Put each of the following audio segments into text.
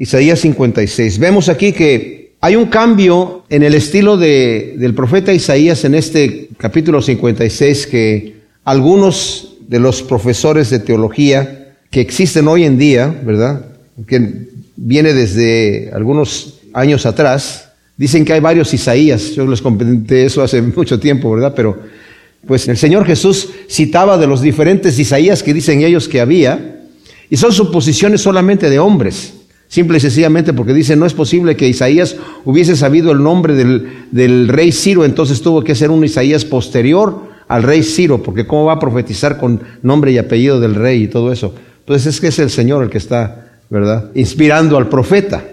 Isaías 56. Vemos aquí que hay un cambio en el estilo de, del profeta Isaías en este capítulo 56 que algunos de los profesores de teología que existen hoy en día, ¿verdad? Que viene desde algunos años atrás, dicen que hay varios Isaías. Yo les comenté eso hace mucho tiempo, ¿verdad? Pero pues el Señor Jesús citaba de los diferentes Isaías que dicen ellos que había, y son suposiciones solamente de hombres. Simple y sencillamente porque dice, no es posible que Isaías hubiese sabido el nombre del, rey Ciro, entonces tuvo que ser un Isaías posterior al rey Ciro, porque cómo va a profetizar con nombre y apellido del rey y todo eso. Entonces es que es el Señor el que está, ¿verdad? Inspirando al profeta.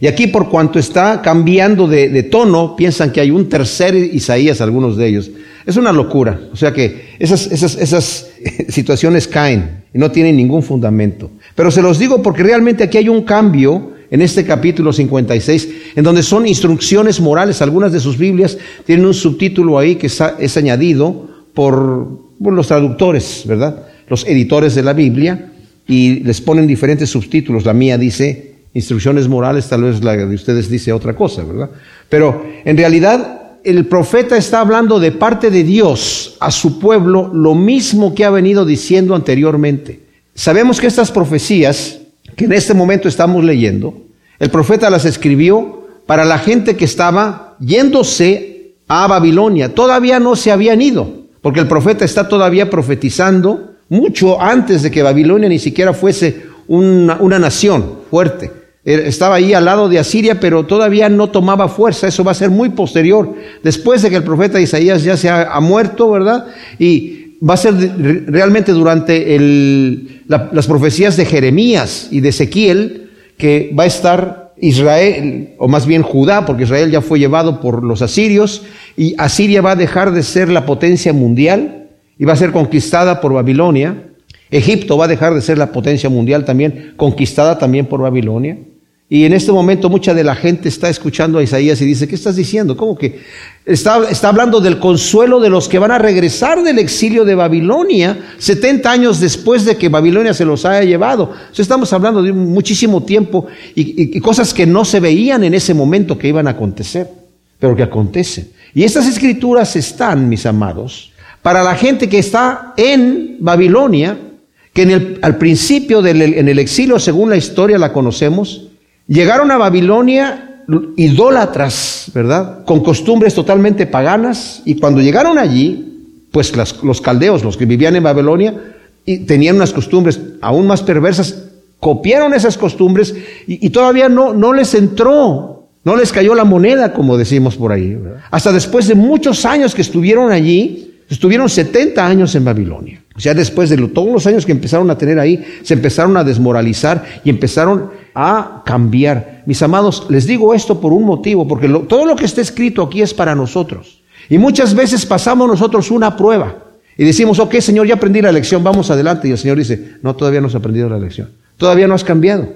Y aquí por cuanto está cambiando de, tono, piensan que hay un tercer Isaías, algunos de ellos. Es una locura. O sea que esas, esas, esas situaciones caen y no tienen ningún fundamento. Pero se los digo porque realmente aquí hay un cambio en este capítulo 56, en donde son instrucciones morales. Algunas de sus Biblias tienen un subtítulo ahí que es añadido por, los traductores, ¿verdad? Los editores de la Biblia, y les ponen diferentes subtítulos. La mía dice instrucciones morales, tal vez la de ustedes dice otra cosa, ¿verdad? Pero en realidad el profeta está hablando de parte de Dios a su pueblo lo mismo que ha venido diciendo anteriormente. Sabemos que estas profecías que en este momento estamos leyendo, el profeta las escribió para la gente que estaba yéndose a Babilonia. Todavía no se habían ido, porque el profeta está todavía profetizando mucho antes de que Babilonia ni siquiera fuese una, una nación fuerte. Estaba ahí al lado de Asiria, pero todavía no tomaba fuerza. Eso va a ser muy posterior, después de que el profeta Isaías ya se ha, muerto, ¿verdad? Y va a ser realmente durante las profecías de Jeremías y de Ezequiel que va a estar Israel, o más bien Judá, porque Israel ya fue llevado por los asirios, y Asiria va a dejar de ser la potencia mundial y va a ser conquistada por Babilonia. Egipto va a dejar de ser la potencia mundial también, conquistada también por Babilonia. Y en este momento mucha de la gente está escuchando a Isaías y dice, ¿qué estás diciendo? ¿Cómo que? Está, está hablando del consuelo de los que van a regresar del exilio de Babilonia 70 años después de que Babilonia se los haya llevado. estamos hablando de muchísimo tiempo y, y cosas que no se veían en ese momento que iban a acontecer, pero que acontecen. Y estas escrituras están, mis amados, para la gente que está en Babilonia, que en el, al principio del, en el exilio, según la historia la conocemos, Llegaron a Babilonia idólatras, ¿verdad? Con costumbres totalmente paganas. Y cuando llegaron allí, pues los caldeos, los que vivían en Babilonia, y tenían unas costumbres aún más perversas, copiaron esas costumbres y, todavía no, no les entró, no les cayó la moneda, como decimos por ahí. Hasta después de muchos años que estuvieron allí, estuvieron 70 años en Babilonia. Sea, después de todos los años que empezaron a tener ahí, se empezaron a desmoralizar y empezaron a cambiar. Mis amados, les digo esto por un motivo, porque todo lo que está escrito aquí es para nosotros. Y muchas veces pasamos nosotros una prueba y decimos, ok, Señor, ya aprendí la lección, vamos adelante. Y el Señor dice, no, todavía no has aprendido la lección. Todavía no has cambiado.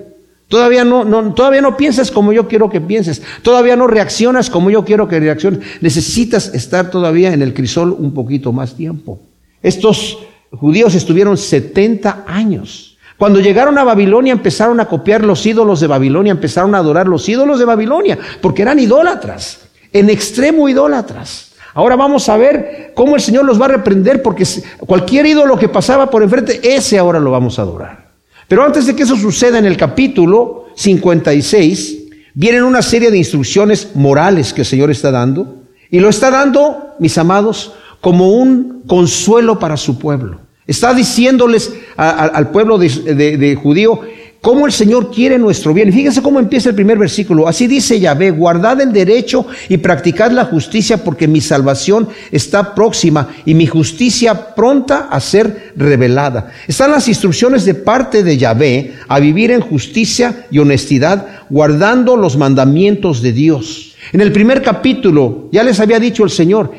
Todavía no, no, todavía no piensas como yo quiero que pienses. Todavía no reaccionas como yo quiero que reacciones. Necesitas estar todavía en el crisol un poquito más tiempo. Estos judíos estuvieron 70 años cuando llegaron a Babilonia empezaron a copiar los ídolos de Babilonia, empezaron a adorar los ídolos de Babilonia, porque eran idólatras, en extremo idólatras. Ahora vamos a ver cómo el Señor los va a reprender, porque cualquier ídolo que pasaba por enfrente, ese ahora lo vamos a adorar. Pero antes de que eso suceda en el capítulo 56, vienen una serie de instrucciones morales que el Señor está dando, y lo está dando, mis amados, como un consuelo para su pueblo. Está diciéndoles al pueblo de, judío cómo el Señor quiere nuestro bien. Fíjense cómo empieza el primer versículo. Así dice Yahvé, guardad el derecho y practicad la justicia porque mi salvación está próxima y mi justicia pronta a ser revelada. Están las instrucciones de parte de Yahvé a vivir en justicia y honestidad, guardando los mandamientos de Dios. En el primer capítulo, ya les había dicho el Señor,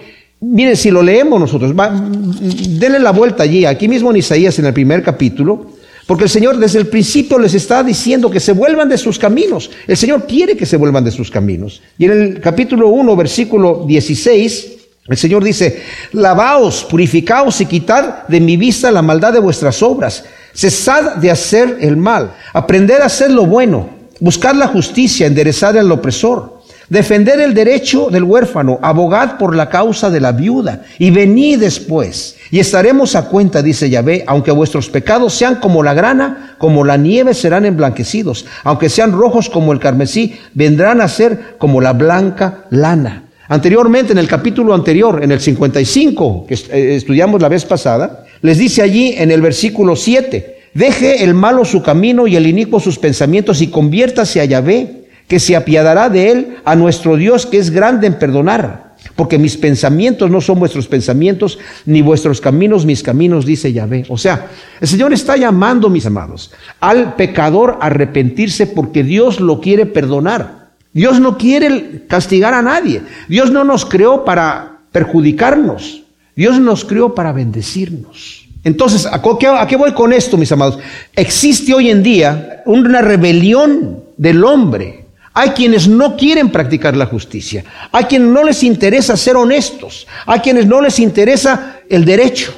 Miren, si lo leemos nosotros, denle la vuelta allí, aquí mismo en Isaías en el primer capítulo, porque el Señor desde el principio les está diciendo que se vuelvan de sus caminos. El Señor quiere que se vuelvan de sus caminos. Y en el capítulo 1, versículo 16, el Señor dice, lavaos, purificaos y quitad de mi vista la maldad de vuestras obras. Cesad de hacer el mal. Aprended a hacer lo bueno buscad la justicia, enderezad al opresor, defender el derecho del huérfano, abogad por la causa de la viuda, y venid después, y estaremos a cuenta, dice Yahvé, aunque vuestros pecados sean como la grana, como la nieve serán emblanquecidos, aunque sean rojos como el carmesí, vendrán a ser como la blanca lana. Anteriormente, en el capítulo anterior, en el 55, que eh, estudiamos la vez pasada, les dice allí en el versículo 7, Deje el malo su camino y el inicuo sus pensamientos y conviértase a Yahvé, que se apiadará de él a nuestro Dios que es grande en perdonar. Porque mis pensamientos no son vuestros pensamientos, ni vuestros caminos mis caminos, dice Yahvé. O sea, el Señor está llamando, mis amados, al pecador a arrepentirse porque Dios lo quiere perdonar. Dios no quiere castigar a nadie. Dios no nos creó para perjudicarnos. Dios nos creó para bendecirnos. Entonces, ¿a qué, voy con esto, mis amados? Existe hoy en día una rebelión del hombre. Hay quienes no quieren practicar la justicia. Hay quienes no les interesa ser honestos. Hay quienes no les interesa el derecho.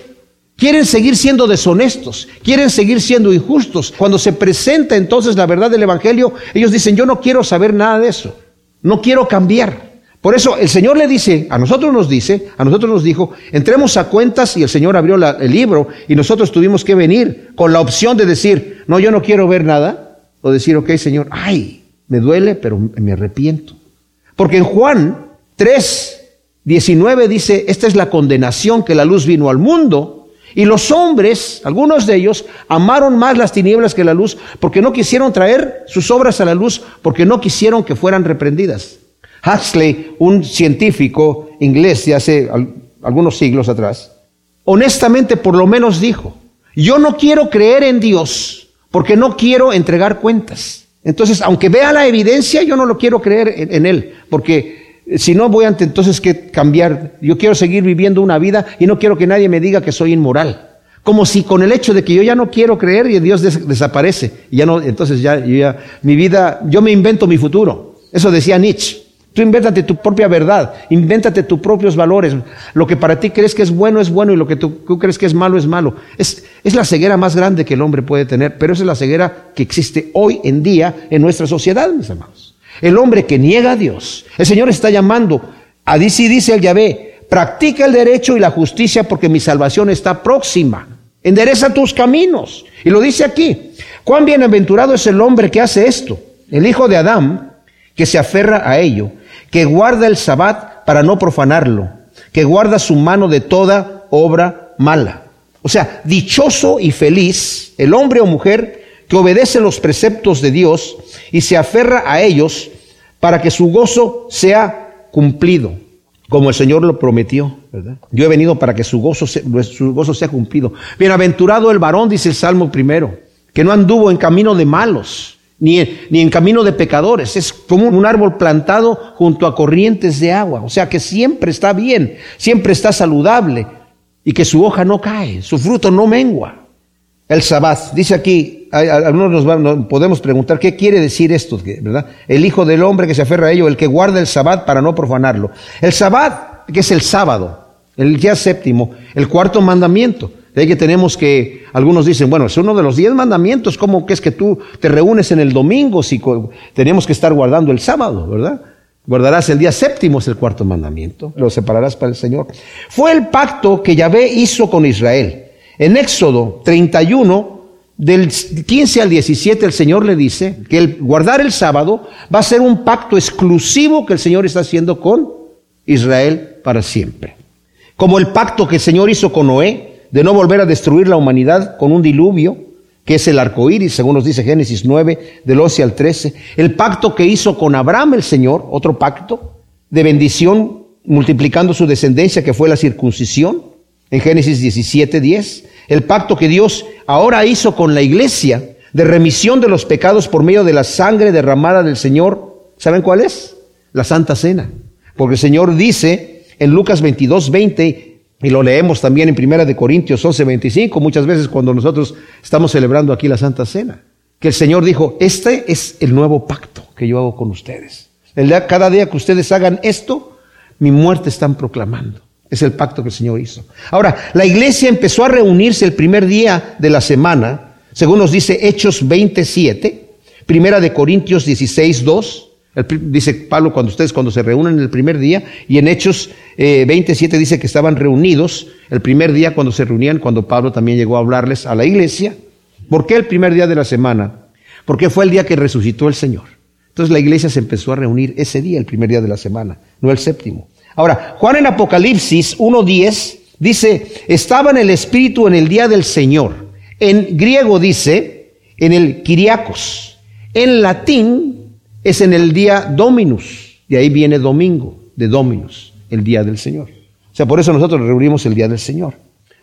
Quieren seguir siendo deshonestos, quieren seguir siendo injustos. Cuando se presenta entonces la verdad del Evangelio, ellos dicen, yo no quiero saber nada de eso, no quiero cambiar. Por eso el Señor le dice, a nosotros nos dice, a nosotros nos dijo, entremos a cuentas y el Señor abrió el libro y nosotros tuvimos que venir con la opción de decir, no, yo no quiero ver nada, o decir, ok, Señor, ay, me duele, pero me arrepiento. Porque en Juan 3, 19 dice, esta es la condenación que la luz vino al mundo. Y los hombres, algunos de ellos, amaron más las tinieblas que la luz porque no quisieron traer sus obras a la luz, porque no quisieron que fueran reprendidas. Huxley, un científico inglés de hace algunos siglos atrás, honestamente por lo menos dijo, yo no quiero creer en Dios porque no quiero entregar cuentas. Entonces, aunque vea la evidencia, yo no lo quiero creer en, él, porque si no voy a entonces que cambiar. Yo quiero seguir viviendo una vida y no quiero que nadie me diga que soy inmoral. Como si con el hecho de que yo ya no quiero creer y Dios desaparece. Y ya no, entonces ya, ya, mi vida, yo me invento mi futuro. Eso decía Nietzsche. Tú invéntate tu propia verdad, invéntate tus propios valores. Lo que para ti crees que es bueno es bueno y lo que tú, crees que es malo es malo. Es, es la ceguera más grande que el hombre puede tener, pero es la ceguera que existe hoy en día en nuestra sociedad, mis hermanos. El hombre que niega a Dios. El Señor está llamando, a dice dice el Yahvé, practica el derecho y la justicia porque mi salvación está próxima. Endereza tus caminos. Y lo dice aquí. Cuán bienaventurado es el hombre que hace esto. El hijo de Adán, que se aferra a ello que guarda el sabbat para no profanarlo, que guarda su mano de toda obra mala. O sea, dichoso y feliz el hombre o mujer que obedece los preceptos de Dios y se aferra a ellos para que su gozo sea cumplido, como el Señor lo prometió. Yo he venido para que su gozo, sea, su gozo sea cumplido. Bienaventurado el varón, dice el Salmo primero, que no anduvo en camino de malos ni en, camino de pecadores. Es como un árbol plantado junto a corrientes de agua. O sea que siempre está bien, siempre está saludable y que su hoja no cae, su fruto no mengua. El sabbat, dice aquí, algunos nos, podemos preguntar qué quiere decir esto, ¿verdad? El Hijo del Hombre que se aferra a ello, el que guarda el sabbat para no profanarlo. El sabbat, que es el sábado, el día séptimo, el cuarto mandamiento. De ahí que tenemos que, algunos dicen, bueno, es uno de los diez mandamientos, ¿cómo que es que tú te reúnes en el domingo si tenemos que estar guardando el sábado, verdad? Guardarás el día séptimo, es el cuarto mandamiento, lo separarás para el Señor. Fue el pacto que Yahvé hizo con Israel. En Éxodo 31, del 15 al 17, el Señor le dice que el guardar el sábado va a ser un pacto exclusivo que el Señor está haciendo con Israel para siempre. Como el pacto que el Señor hizo con Noé, de no volver a destruir la humanidad con un diluvio, que es el arco iris, según nos dice Génesis 9, del 11 al 13. El pacto que hizo con Abraham el Señor, otro pacto de bendición, multiplicando su descendencia, que fue la circuncisión, en Génesis 17, 10. El pacto que Dios ahora hizo con la iglesia de remisión de los pecados por medio de la sangre derramada del Señor. ¿Saben cuál es? La Santa Cena. Porque el Señor dice en Lucas 22, 20, y lo leemos también en Primera de Corintios 11, 25, muchas veces cuando nosotros estamos celebrando aquí la Santa Cena. Que el Señor dijo, este es el nuevo pacto que yo hago con ustedes. El día, cada día que ustedes hagan esto, mi muerte están proclamando. Es el pacto que el Señor hizo. Ahora, la iglesia empezó a reunirse el primer día de la semana, según nos dice Hechos 27, Primera de Corintios 16, 2. Dice Pablo cuando ustedes cuando se reúnen el primer día y en Hechos 27 dice que estaban reunidos el primer día cuando se reunían, cuando Pablo también llegó a hablarles a la iglesia. ¿Por qué el primer día de la semana? Porque fue el día que resucitó el Señor. Entonces la iglesia se empezó a reunir ese día, el primer día de la semana, no el séptimo. Ahora, Juan en Apocalipsis 1.10 dice, estaba en el Espíritu en el día del Señor. En griego dice, en el Kiriakos. En latín es en el día Dominus. De ahí viene domingo, de Dominus, el día del Señor. O sea, por eso nosotros reunimos el día del Señor.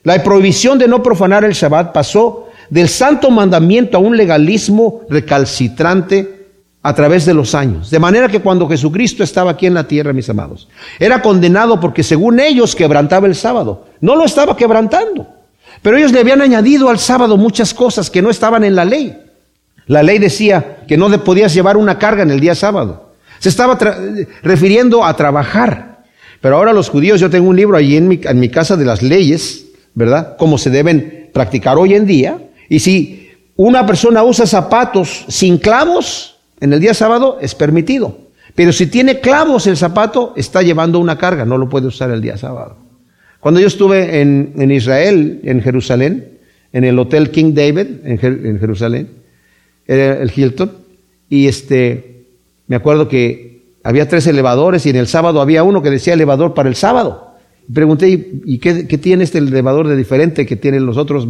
La prohibición de no profanar el Shabbat pasó del santo mandamiento a un legalismo recalcitrante a través de los años. De manera que cuando Jesucristo estaba aquí en la tierra, mis amados, era condenado porque según ellos quebrantaba el sábado. No lo estaba quebrantando, pero ellos le habían añadido al sábado muchas cosas que no estaban en la ley. La ley decía que no podías llevar una carga en el día sábado. Se estaba refiriendo a trabajar. Pero ahora los judíos, yo tengo un libro allí en mi, casa de las leyes, ¿verdad? Cómo se deben practicar hoy en día. Y si una persona usa zapatos sin clavos en el día sábado, es permitido. Pero si tiene clavos el zapato, está llevando una carga, no lo puede usar el día sábado. Cuando yo estuve en, Israel, en Jerusalén, en el Hotel King David, en Jerusalén, era el Hilton, y este, me acuerdo que había tres elevadores y en el sábado había uno que decía elevador para el sábado. Pregunté, ¿y qué, tiene este elevador de diferente que tienen los otros?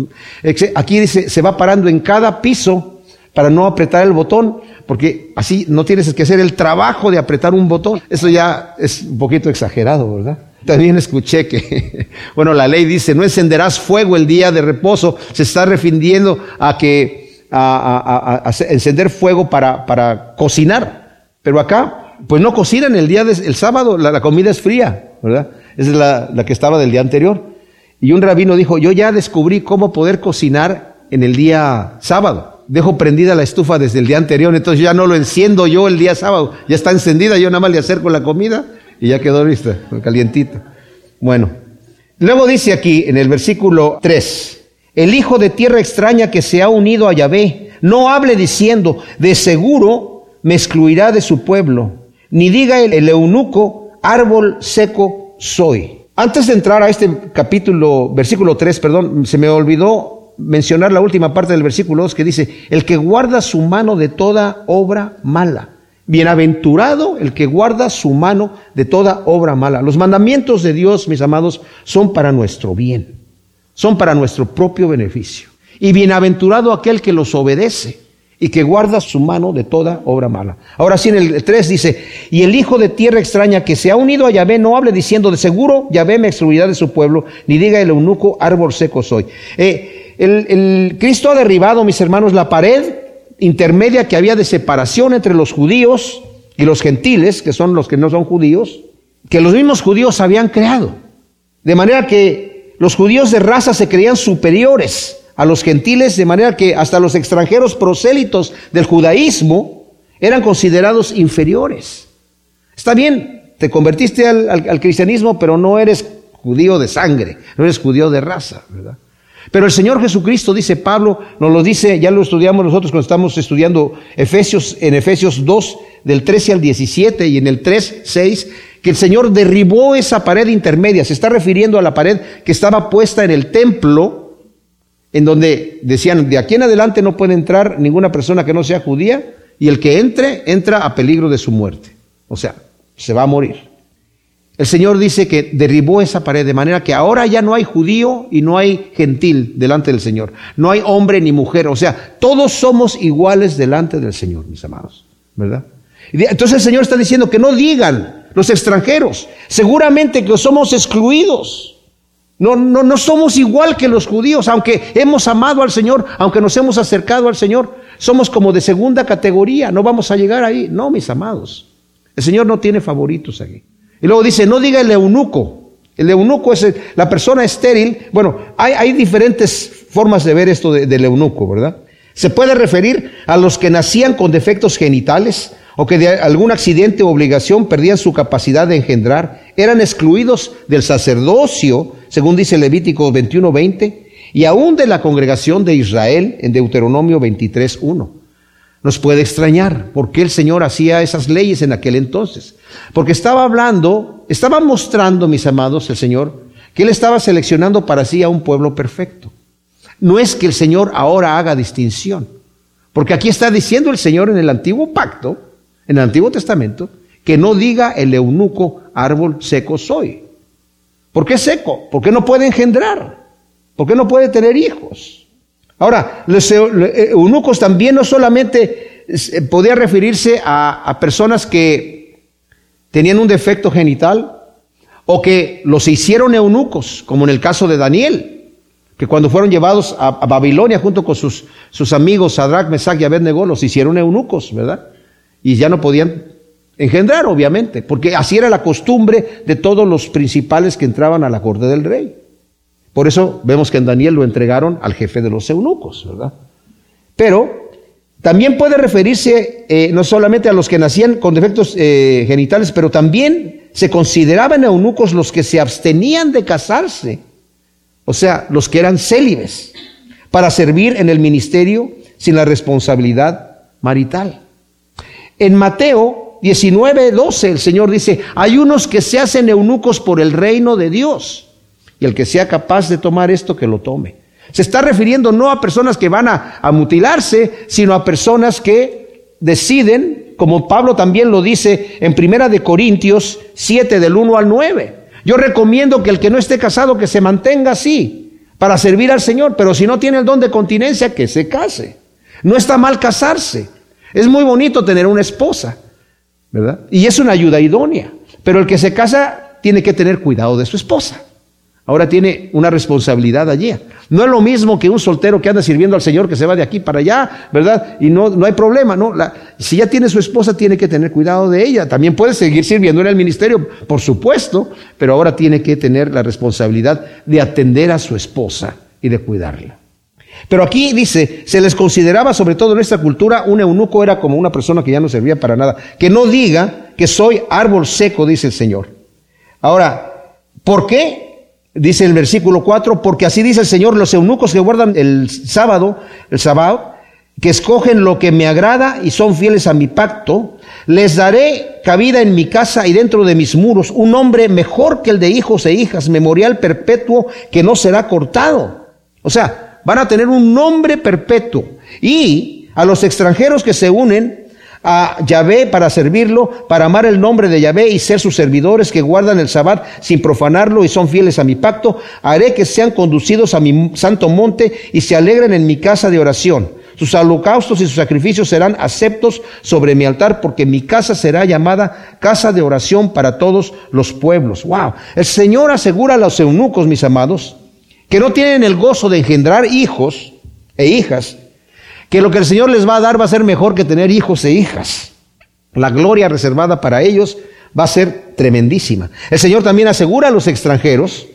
Aquí dice, se va parando en cada piso para no apretar el botón, porque así no tienes que hacer el trabajo de apretar un botón. Eso ya es un poquito exagerado, ¿verdad? También escuché que, bueno, la ley dice, no encenderás fuego el día de reposo. Se está refiriendo a que, a, encender fuego para, para cocinar. Pero acá, pues no cocinan el día del sábado, la comida es fría, ¿verdad? Esa es la, que estaba del día anterior. Y un rabino dijo, yo ya descubrí cómo poder cocinar en el día sábado. Dejo prendida la estufa desde el día anterior, entonces ya no lo enciendo yo el día sábado. Ya está encendida, yo nada más le acerco la comida y ya quedó lista, calientita. Bueno, luego dice aquí en el versículo 3, el hijo de tierra extraña que se ha unido a Yahvé, no hable diciendo, de seguro me excluirá de su pueblo, ni diga el eunuco, árbol seco soy. Antes de entrar a este capítulo, versículo 3, perdón, se me olvidó mencionar la última parte del versículo 2 que dice, el que guarda su mano de toda obra mala. Bienaventurado el que guarda su mano de toda obra mala. Los mandamientos de Dios, mis amados, son para nuestro bien, son para nuestro propio beneficio. Y bienaventurado aquel que los obedece y que guarda su mano de toda obra mala. Ahora sí, en el 3 dice, y el hijo de tierra extraña que se ha unido a Yahvé no hable diciendo, de seguro Yahvé me excluirá de su pueblo, ni diga el eunuco, árbol seco soy. Eh, el, el Cristo ha derribado, mis hermanos, la pared intermedia que había de separación entre los judíos y los gentiles, que son los que no son judíos, que los mismos judíos habían creado. De manera que los judíos de raza se creían superiores a los gentiles, de manera que hasta los extranjeros prosélitos del judaísmo eran considerados inferiores. Está bien, te convertiste al, cristianismo, pero no eres judío de sangre, no eres judío de raza, ¿verdad? Pero el Señor Jesucristo, dice Pablo, nos lo dice, ya lo estudiamos nosotros cuando estamos estudiando Efesios, en Efesios 2, del 13 al 17 y en el 3, 6, que el Señor derribó esa pared intermedia. Se está refiriendo a la pared que estaba puesta en el templo, en donde decían, de aquí en adelante no puede entrar ninguna persona que no sea judía, y el que entre, entra a peligro de su muerte. O sea, se va a morir. El Señor dice que derribó esa pared de manera que ahora ya no hay judío y no hay gentil delante del Señor. No hay hombre ni mujer. O sea, todos somos iguales delante del Señor, mis amados. ¿Verdad? Entonces el Señor está diciendo que no digan los extranjeros. Seguramente que somos excluidos. No, no, no somos igual que los judíos, aunque hemos amado al Señor, aunque nos hemos acercado al Señor, somos como de segunda categoría, no vamos a llegar ahí. No, mis amados, el Señor no tiene favoritos aquí. Y luego dice, no diga el eunuco. El eunuco es la persona estéril. Bueno, hay, hay diferentes formas de ver esto del eunuco, ¿verdad? Se puede referir a los que nacían con defectos genitales, o que de algún accidente o obligación perdían su capacidad de engendrar, eran excluidos del sacerdocio, según dice Levítico 21:20, y aún de la congregación de Israel en Deuteronomio 23:1. nos puede extrañar por qué el Señor hacía esas leyes en aquel entonces. Porque estaba hablando, estaba mostrando, mis amados, el Señor, que Él estaba seleccionando para sí a un pueblo perfecto. No es que el Señor ahora haga distinción. Porque aquí está diciendo el Señor en el antiguo pacto, en el Antiguo Testamento, que no diga el eunuco árbol seco soy. ¿Por qué seco? Porque no puede engendrar. Porque no puede tener hijos. Ahora, los eunucos también no solamente eh, podía referirse a, a personas que tenían un defecto genital o que los hicieron eunucos, como en el caso de Daniel, que cuando fueron llevados a, Babilonia junto con sus, sus amigos Sadrach, Mesach y Abednego, los hicieron eunucos, ¿verdad? Y ya no podían engendrar, obviamente, porque así era la costumbre de todos los principales que entraban a la corte del rey. Por eso vemos que en Daniel lo entregaron al jefe de los eunucos, ¿verdad? Pero también puede referirse eh, no solamente a los que nacían con defectos eh, genitales, pero también se consideraban eunucos los que se abstenían de casarse o sea, los que eran célibes, para servir en el ministerio sin la responsabilidad marital. En Mateo 19, 12, el Señor dice, hay unos que se hacen eunucos por el reino de Dios, y el que sea capaz de tomar esto, que lo tome. Se está refiriendo no a personas que van a, a mutilarse, sino a personas que deciden, como Pablo también lo dice en Primera de Corintios 7 del 1 al 9. Yo recomiendo que el que no esté casado que se mantenga así para servir al Señor, pero si no tiene el don de continencia, que se case. No está mal casarse. Es muy bonito tener una esposa, ¿verdad? Y es una ayuda idónea. Pero el que se casa tiene que tener cuidado de su esposa. Ahora tiene una responsabilidad allí. No es lo mismo que un soltero que anda sirviendo al Señor que se va de aquí para allá, ¿verdad? Y no, no hay problema, ¿no? si ya tiene su esposa, tiene que tener cuidado de ella. También puede seguir sirviendo en el ministerio, por supuesto, pero ahora tiene que tener la responsabilidad de atender a su esposa y de cuidarla. Pero aquí dice, se les consideraba, sobre todo en esta cultura, un eunuco era como una persona que ya no servía para nada. Que no diga que soy árbol seco, dice el Señor. Ahora, ¿por qué? Dice el versículo 4, porque así dice el Señor, los eunucos que guardan el sábado, el sábado, que escogen lo que me agrada y son fieles a mi pacto, les daré cabida en mi casa y dentro de mis muros, un hombre mejor que el de hijos e hijas, memorial perpetuo que no será cortado. O sea, van a tener un nombre perpetuo. Y a los extranjeros que se unen a Yahvé para servirlo, para amar el nombre de Yahvé y ser sus servidores que guardan el sabbat sin profanarlo y son fieles a mi pacto. Haré que sean conducidos a mi santo monte y se alegren en mi casa de oración. Sus holocaustos y sus sacrificios serán aceptos sobre mi altar porque mi casa será llamada casa de oración para todos los pueblos. Wow. El Señor asegura a los eunucos, mis amados, que no tienen el gozo de engendrar hijos e hijas, que lo que el Señor les va a dar va a ser mejor que tener hijos e hijas. La gloria reservada para ellos va a ser tremendísima. El Señor también asegura a los extranjeros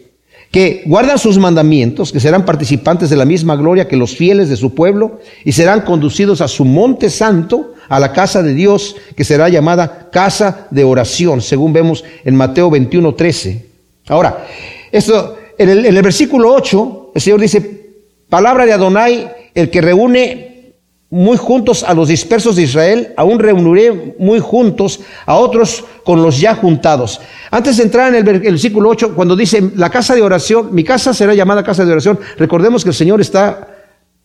que guardan sus mandamientos, que serán participantes de la misma gloria que los fieles de su pueblo y serán conducidos a su monte santo, a la casa de Dios, que será llamada casa de oración, según vemos en Mateo 21, 13. Ahora, esto, en el, versículo 8, el Señor dice, palabra de Adonai, el que reúne muy juntos a los dispersos de Israel, aún reuniré muy juntos a otros con los ya juntados. Antes de entrar en el, versículo 8, cuando dice, la casa de oración, mi casa será llamada casa de oración, recordemos que el Señor está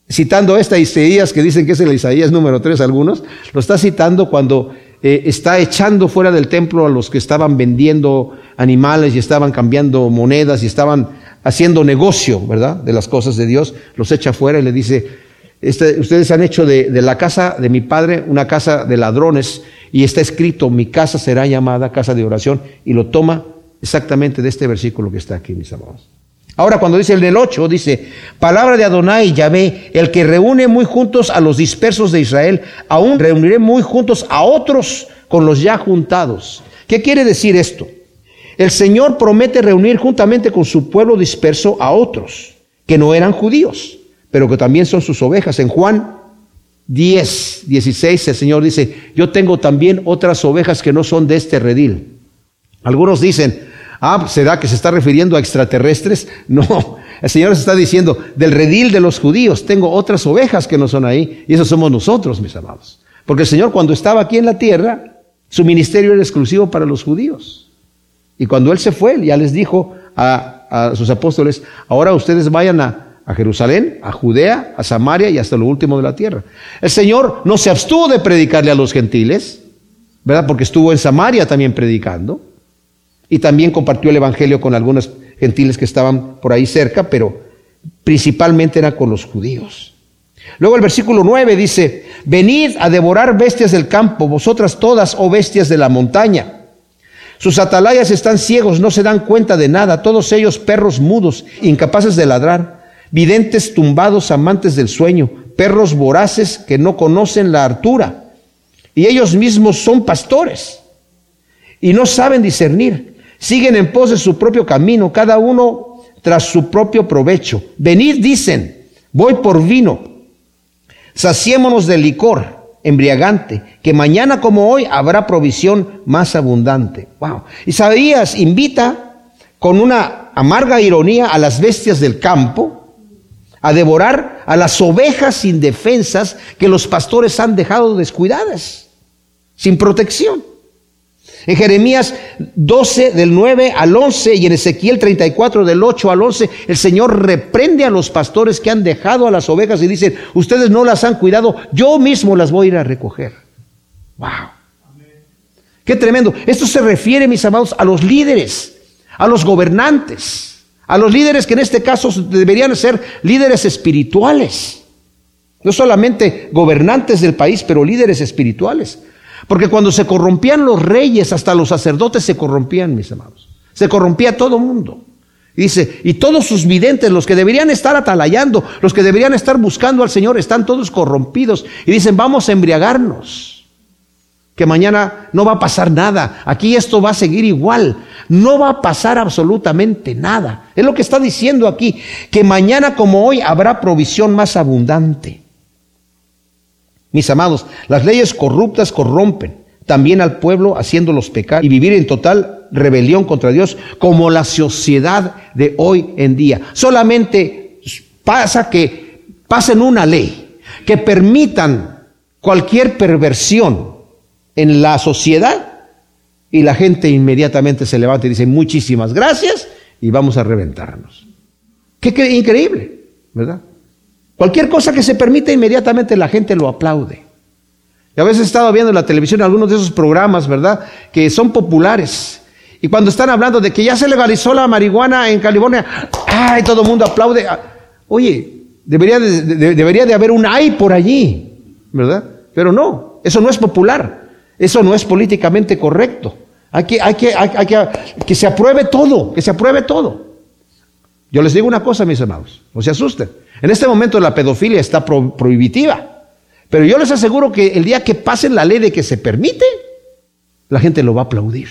citando esta Isaías, que dicen que es el Isaías número 3 algunos, lo está citando cuando eh, está echando fuera del templo a los que estaban vendiendo animales y estaban cambiando monedas y estaban haciendo negocio, ¿verdad? De las cosas de Dios, los echa fuera y le dice, este, ustedes han hecho de, la casa de mi padre una casa de ladrones y está escrito, mi casa será llamada casa de oración y lo toma exactamente de este versículo que está aquí, mis amados. Ahora, cuando dice el del 8, dice, palabra de Adonai Yahvé, el que reúne muy juntos a los dispersos de Israel, aún reuniré muy juntos a otros con los ya juntados. ¿Qué quiere decir esto? El Señor promete reunir juntamente con su pueblo disperso a otros que no eran judíos pero que también son sus ovejas. En Juan 10, 16, el Señor dice, yo tengo también otras ovejas que no son de este redil. Algunos dicen, ah, ¿será que se está refiriendo a extraterrestres? No, el Señor se está diciendo, del redil de los judíos, tengo otras ovejas que no son ahí, y eso somos nosotros, mis amados. Porque el Señor cuando estaba aquí en la tierra, su ministerio era exclusivo para los judíos. Y cuando Él se fue, ya les dijo a, sus apóstoles, ahora ustedes vayan a, a Jerusalén, a Judea, a Samaria y hasta lo último de la tierra. El Señor no se abstuvo de predicarle a los gentiles, ¿verdad? Porque estuvo en Samaria también predicando y también compartió el Evangelio con algunos gentiles que estaban por ahí cerca, pero principalmente era con los judíos. Luego el versículo 9 dice, venid a devorar bestias del campo, vosotras todas, oh bestias de la montaña. Sus atalayas están ciegos, no se dan cuenta de nada, todos ellos perros mudos, incapaces de ladrar videntes tumbados, amantes del sueño, perros voraces que no conocen la hartura. Y ellos mismos son pastores y no saben discernir. Siguen en pos de su propio camino, cada uno tras su propio provecho. Venid, dicen, voy por vino. Saciémonos de licor embriagante, que mañana como hoy habrá provisión más abundante. Wow. Isaías invita con una amarga ironía a las bestias del campo a devorar a las ovejas indefensas que los pastores han dejado descuidadas, sin protección. En Jeremías 12 del 9 al 11 y en Ezequiel 34 del 8 al 11, el Señor reprende a los pastores que han dejado a las ovejas y dicen, ustedes no las han cuidado, yo mismo las voy a ir a recoger. Wow. Qué tremendo. Esto se refiere, mis amados, a los líderes, a los gobernantes. A los líderes que en este caso deberían ser líderes espirituales. No solamente gobernantes del país, pero líderes espirituales. Porque cuando se corrompían los reyes, hasta los sacerdotes se corrompían, mis amados. Se corrompía todo mundo. Y dice, y todos sus videntes, los que deberían estar atalayando, los que deberían estar buscando al Señor, están todos corrompidos. Y dicen, vamos a embriagarnos que mañana no va a pasar nada. Aquí esto va a seguir igual. No va a pasar absolutamente nada. Es lo que está diciendo aquí, que mañana como hoy habrá provisión más abundante. Mis amados, las leyes corruptas corrompen también al pueblo haciéndolos pecar y vivir en total rebelión contra Dios como la sociedad de hoy en día. Solamente pasa que pasen una ley que permitan cualquier perversión en la sociedad y la gente inmediatamente se levanta y dice muchísimas gracias y vamos a reventarnos. Qué, increíble, ¿verdad? Cualquier cosa que se permita inmediatamente la gente lo aplaude. Y a veces he estado viendo en la televisión algunos de esos programas, ¿verdad? Que son populares. Y cuando están hablando de que ya se legalizó la marihuana en California, ¡ay! Todo el mundo aplaude. Oye, debería de, debería de haber un ay por allí, ¿verdad? Pero no, eso no es popular. Eso no es políticamente correcto. Hay que, hay que, hay, que, que se apruebe todo, que se apruebe todo. Yo les digo una cosa, mis hermanos, no se asusten. En este momento la pedofilia está prohibitiva. Pero yo les aseguro que el día que pasen la ley de que se permite, la gente lo va a aplaudir.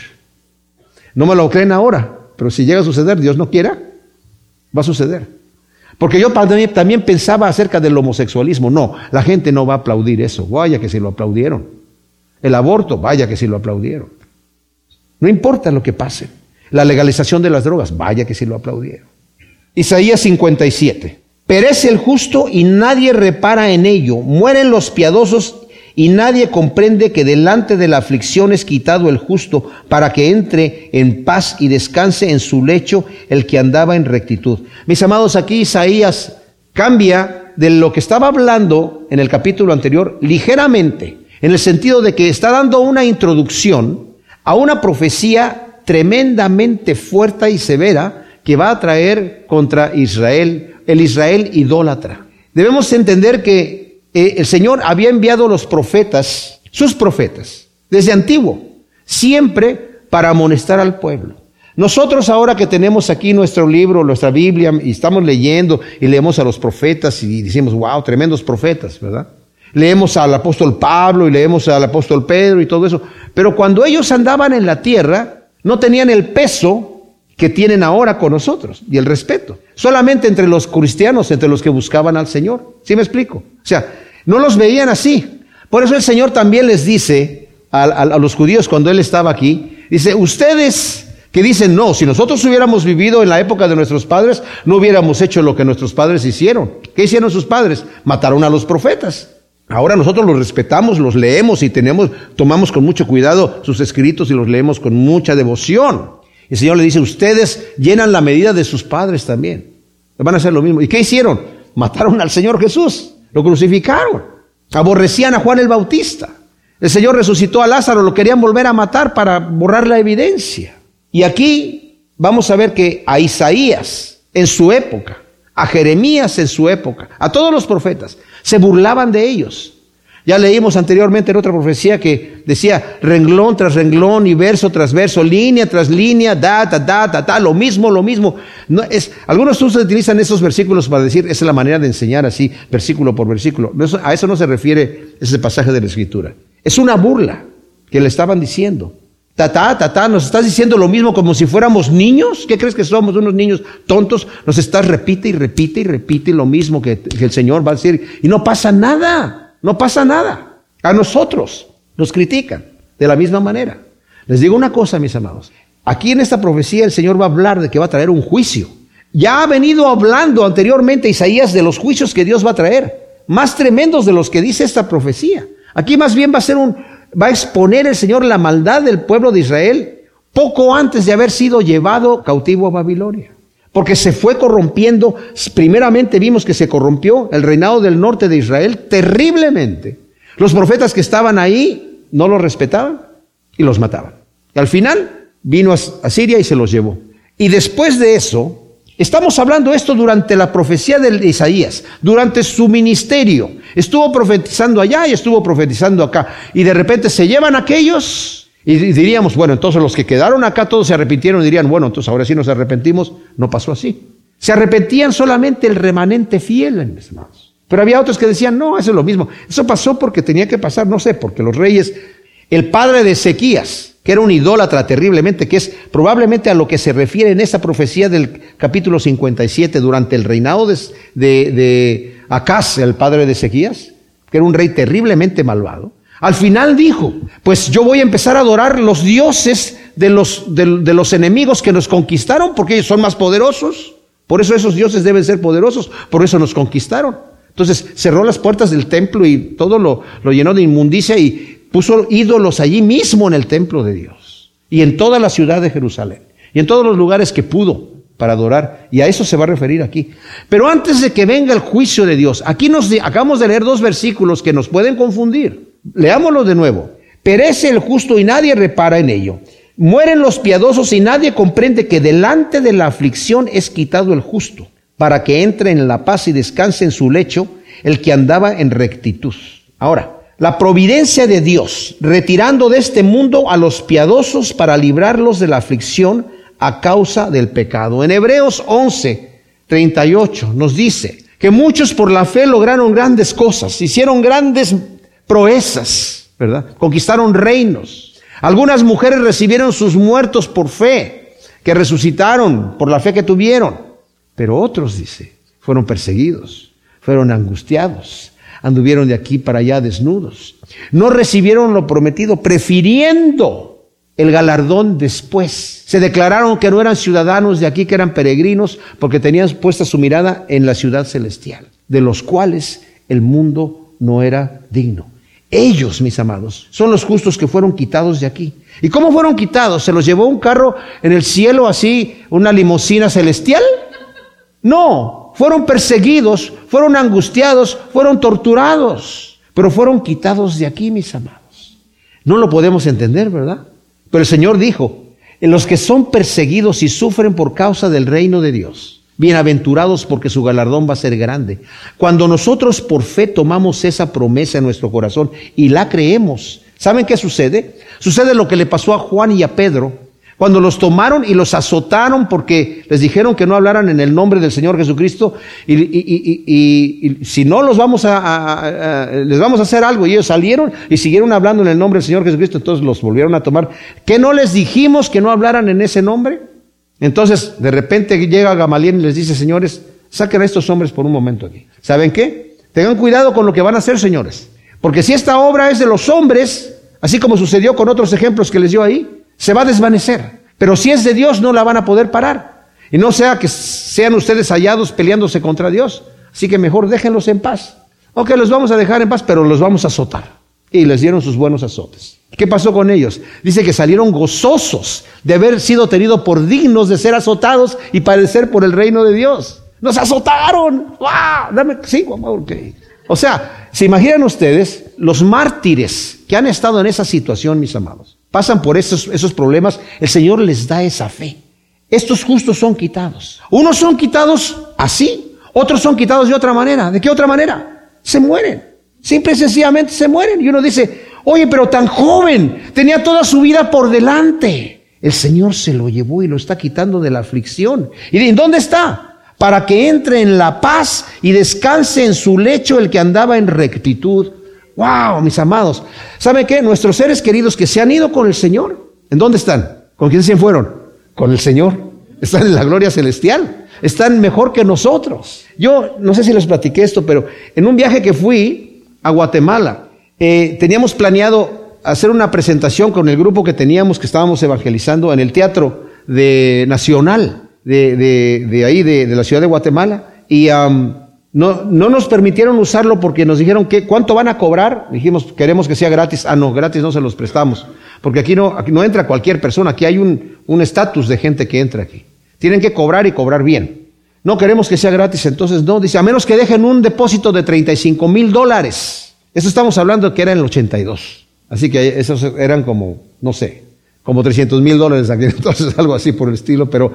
No me lo creen ahora, pero si llega a suceder, Dios no quiera, va a suceder. Porque yo también pensaba acerca del homosexualismo. No, la gente no va a aplaudir eso. Vaya que se lo aplaudieron. El aborto, vaya que sí lo aplaudieron. No importa lo que pase. La legalización de las drogas, vaya que sí lo aplaudieron. Isaías 57. Perece el justo y nadie repara en ello. Mueren los piadosos y nadie comprende que delante de la aflicción es quitado el justo para que entre en paz y descanse en su lecho el que andaba en rectitud. Mis amados, aquí Isaías cambia de lo que estaba hablando en el capítulo anterior ligeramente en el sentido de que está dando una introducción a una profecía tremendamente fuerte y severa que va a traer contra Israel, el Israel idólatra. Debemos entender que eh, el Señor había enviado los profetas, sus profetas, desde antiguo, siempre para amonestar al pueblo. Nosotros ahora que tenemos aquí nuestro libro, nuestra Biblia, y estamos leyendo y leemos a los profetas y decimos, wow, tremendos profetas, ¿verdad? leemos al apóstol Pablo y leemos al apóstol Pedro y todo eso. Pero cuando ellos andaban en la tierra, no tenían el peso que tienen ahora con nosotros y el respeto. Solamente entre los cristianos, entre los que buscaban al Señor. ¿Sí me explico? O sea, no los veían así. Por eso el Señor también les dice a, a los judíos cuando Él estaba aquí, dice, ustedes que dicen, no, si nosotros hubiéramos vivido en la época de nuestros padres, no hubiéramos hecho lo que nuestros padres hicieron. ¿Qué hicieron sus padres? Mataron a los profetas. Ahora nosotros los respetamos, los leemos y tenemos, tomamos con mucho cuidado sus escritos y los leemos con mucha devoción. El Señor le dice, ustedes llenan la medida de sus padres también. Van a hacer lo mismo. ¿Y qué hicieron? Mataron al Señor Jesús, lo crucificaron. Aborrecían a Juan el Bautista. El Señor resucitó a Lázaro, lo querían volver a matar para borrar la evidencia. Y aquí vamos a ver que a Isaías en su época, a Jeremías en su época, a todos los profetas, se burlaban de ellos. Ya leímos anteriormente en otra profecía que decía renglón tras renglón y verso tras verso, línea tras línea, da, da, da, da, da lo mismo, lo mismo. No, es, algunos utilizan esos versículos para decir, esa es la manera de enseñar así, versículo por versículo. a eso no se refiere ese pasaje de la Escritura. Es una burla que le estaban diciendo. Tata, tata, nos estás diciendo lo mismo como si fuéramos niños. ¿Qué crees que somos unos niños tontos? Nos estás repite y repite y repite lo mismo que el Señor va a decir. Y no pasa nada, no pasa nada. A nosotros nos critican de la misma manera. Les digo una cosa, mis amados. Aquí en esta profecía el Señor va a hablar de que va a traer un juicio. Ya ha venido hablando anteriormente Isaías de los juicios que Dios va a traer, más tremendos de los que dice esta profecía. Aquí más bien va a ser un, va a exponer el Señor la maldad del pueblo de Israel poco antes de haber sido llevado cautivo a Babilonia. Porque se fue corrompiendo, primeramente vimos que se corrompió el reinado del norte de Israel terriblemente. Los profetas que estaban ahí no los respetaban y los mataban. Y al final vino a Siria y se los llevó. Y después de eso, Estamos hablando esto durante la profecía de Isaías, durante su ministerio. Estuvo profetizando allá y estuvo profetizando acá. Y de repente se llevan aquellos y diríamos, bueno, entonces los que quedaron acá todos se arrepintieron y dirían, bueno, entonces ahora sí nos arrepentimos. No pasó así. Se arrepentían solamente el remanente fiel, mis hermanos. Pero había otros que decían, no, eso es lo mismo. Eso pasó porque tenía que pasar, no sé, porque los reyes, el padre de Ezequías, que era un idólatra terriblemente, que es probablemente a lo que se refiere en esa profecía del capítulo 57 durante el reinado de, de, Acaz, el padre de Ezequías, que era un rey terriblemente malvado. Al final dijo, pues yo voy a empezar a adorar los dioses de los, de los enemigos que nos conquistaron, porque ellos son más poderosos. Por eso esos dioses deben ser poderosos, por eso nos conquistaron. Entonces cerró las puertas del templo y todo lo, lo llenó de inmundicia y puso ídolos allí mismo en el templo de Dios y en toda la ciudad de Jerusalén y en todos los lugares que pudo para adorar. Y a eso se va a referir aquí. Pero antes de que venga el juicio de Dios, aquí nos acabamos de leer dos versículos que nos pueden confundir. Leámoslo de nuevo. Perece el justo y nadie repara en ello. Mueren los piadosos y nadie comprende que delante de la aflicción es quitado el justo, para que entre en la paz y descanse en su lecho el que andaba en rectitud. Ahora, la providencia de Dios, retirando de este mundo a los piadosos para librarlos de la aflicción a causa del pecado. En Hebreos 11, 38 nos dice que muchos por la fe lograron grandes cosas, hicieron grandes proezas, ¿verdad? Conquistaron reinos. Algunas mujeres recibieron sus muertos por fe, que resucitaron por la fe que tuvieron. Pero otros, dice, fueron perseguidos, fueron angustiados, anduvieron de aquí para allá desnudos. No recibieron lo prometido, prefiriendo el galardón después. Se declararon que no eran ciudadanos de aquí, que eran peregrinos, porque tenían puesta su mirada en la ciudad celestial, de los cuales el mundo no era digno. Ellos, mis amados, son los justos que fueron quitados de aquí. ¿Y cómo fueron quitados? ¿Se los llevó un carro en el cielo así, una limusina celestial? No, fueron perseguidos, fueron angustiados, fueron torturados, pero fueron quitados de aquí, mis amados. No lo podemos entender, ¿verdad? Pero el Señor dijo, en los que son perseguidos y sufren por causa del reino de Dios, bienaventurados porque su galardón va a ser grande. Cuando nosotros por fe tomamos esa promesa en nuestro corazón y la creemos, ¿saben qué sucede? Sucede lo que le pasó a Juan y a Pedro cuando los tomaron y los azotaron porque les dijeron que no hablaran en el nombre del Señor Jesucristo y, si no los vamos a, les vamos a hacer algo y ellos salieron y siguieron hablando en el nombre del Señor Jesucristo, entonces los volvieron a tomar. ¿Qué no les dijimos que no hablaran en ese nombre? Entonces de repente llega Gamaliel y les dice, señores, saquen a estos hombres por un momento aquí. ¿Saben qué? Tengan cuidado con lo que van a hacer, señores. Porque si esta obra es de los hombres, así como sucedió con otros ejemplos que les dio ahí, se va a desvanecer. Pero si es de Dios, no la van a poder parar. Y no sea que sean ustedes hallados peleándose contra Dios. Así que mejor déjenlos en paz. Ok, los vamos a dejar en paz, pero los vamos a azotar. Y les dieron sus buenos azotes. ¿Qué pasó con ellos? Dice que salieron gozosos de haber sido tenidos por dignos de ser azotados y padecer por el reino de Dios. Nos azotaron. ¡Wow! Dame, sí, ok. O sea, ¿se imaginan ustedes los mártires que han estado en esa situación, mis amados? Pasan por esos, esos problemas, el Señor les da esa fe. Estos justos son quitados. Unos son quitados así, otros son quitados de otra manera. ¿De qué otra manera? Se mueren. Simple y sencillamente se mueren. Y uno dice, oye, pero tan joven, tenía toda su vida por delante. El Señor se lo llevó y lo está quitando de la aflicción. ¿Y dónde está? para que entre en la paz y descanse en su lecho el que andaba en rectitud. Wow, mis amados. ¿Saben qué? Nuestros seres queridos que se han ido con el Señor, ¿en dónde están? ¿Con quién se fueron? Con el Señor. Están en la gloria celestial. Están mejor que nosotros. Yo no sé si les platiqué esto, pero en un viaje que fui a Guatemala, eh, teníamos planeado hacer una presentación con el grupo que teníamos, que estábamos evangelizando en el Teatro de Nacional de, de, ahí, de, la ciudad de Guatemala, y no, no nos permitieron usarlo porque nos dijeron que cuánto van a cobrar. Dijimos, queremos que sea gratis. Ah, no, gratis no se los prestamos. Porque aquí no, aquí no entra cualquier persona, aquí hay un estatus de gente que entra aquí. Tienen que cobrar y cobrar bien. No queremos que sea gratis, entonces no, dice, a menos que dejen un depósito de 35 mil dólares. Eso estamos hablando que era en el 82. Así que esos eran como, no sé, como 300 mil dólares entonces, algo así por el estilo, pero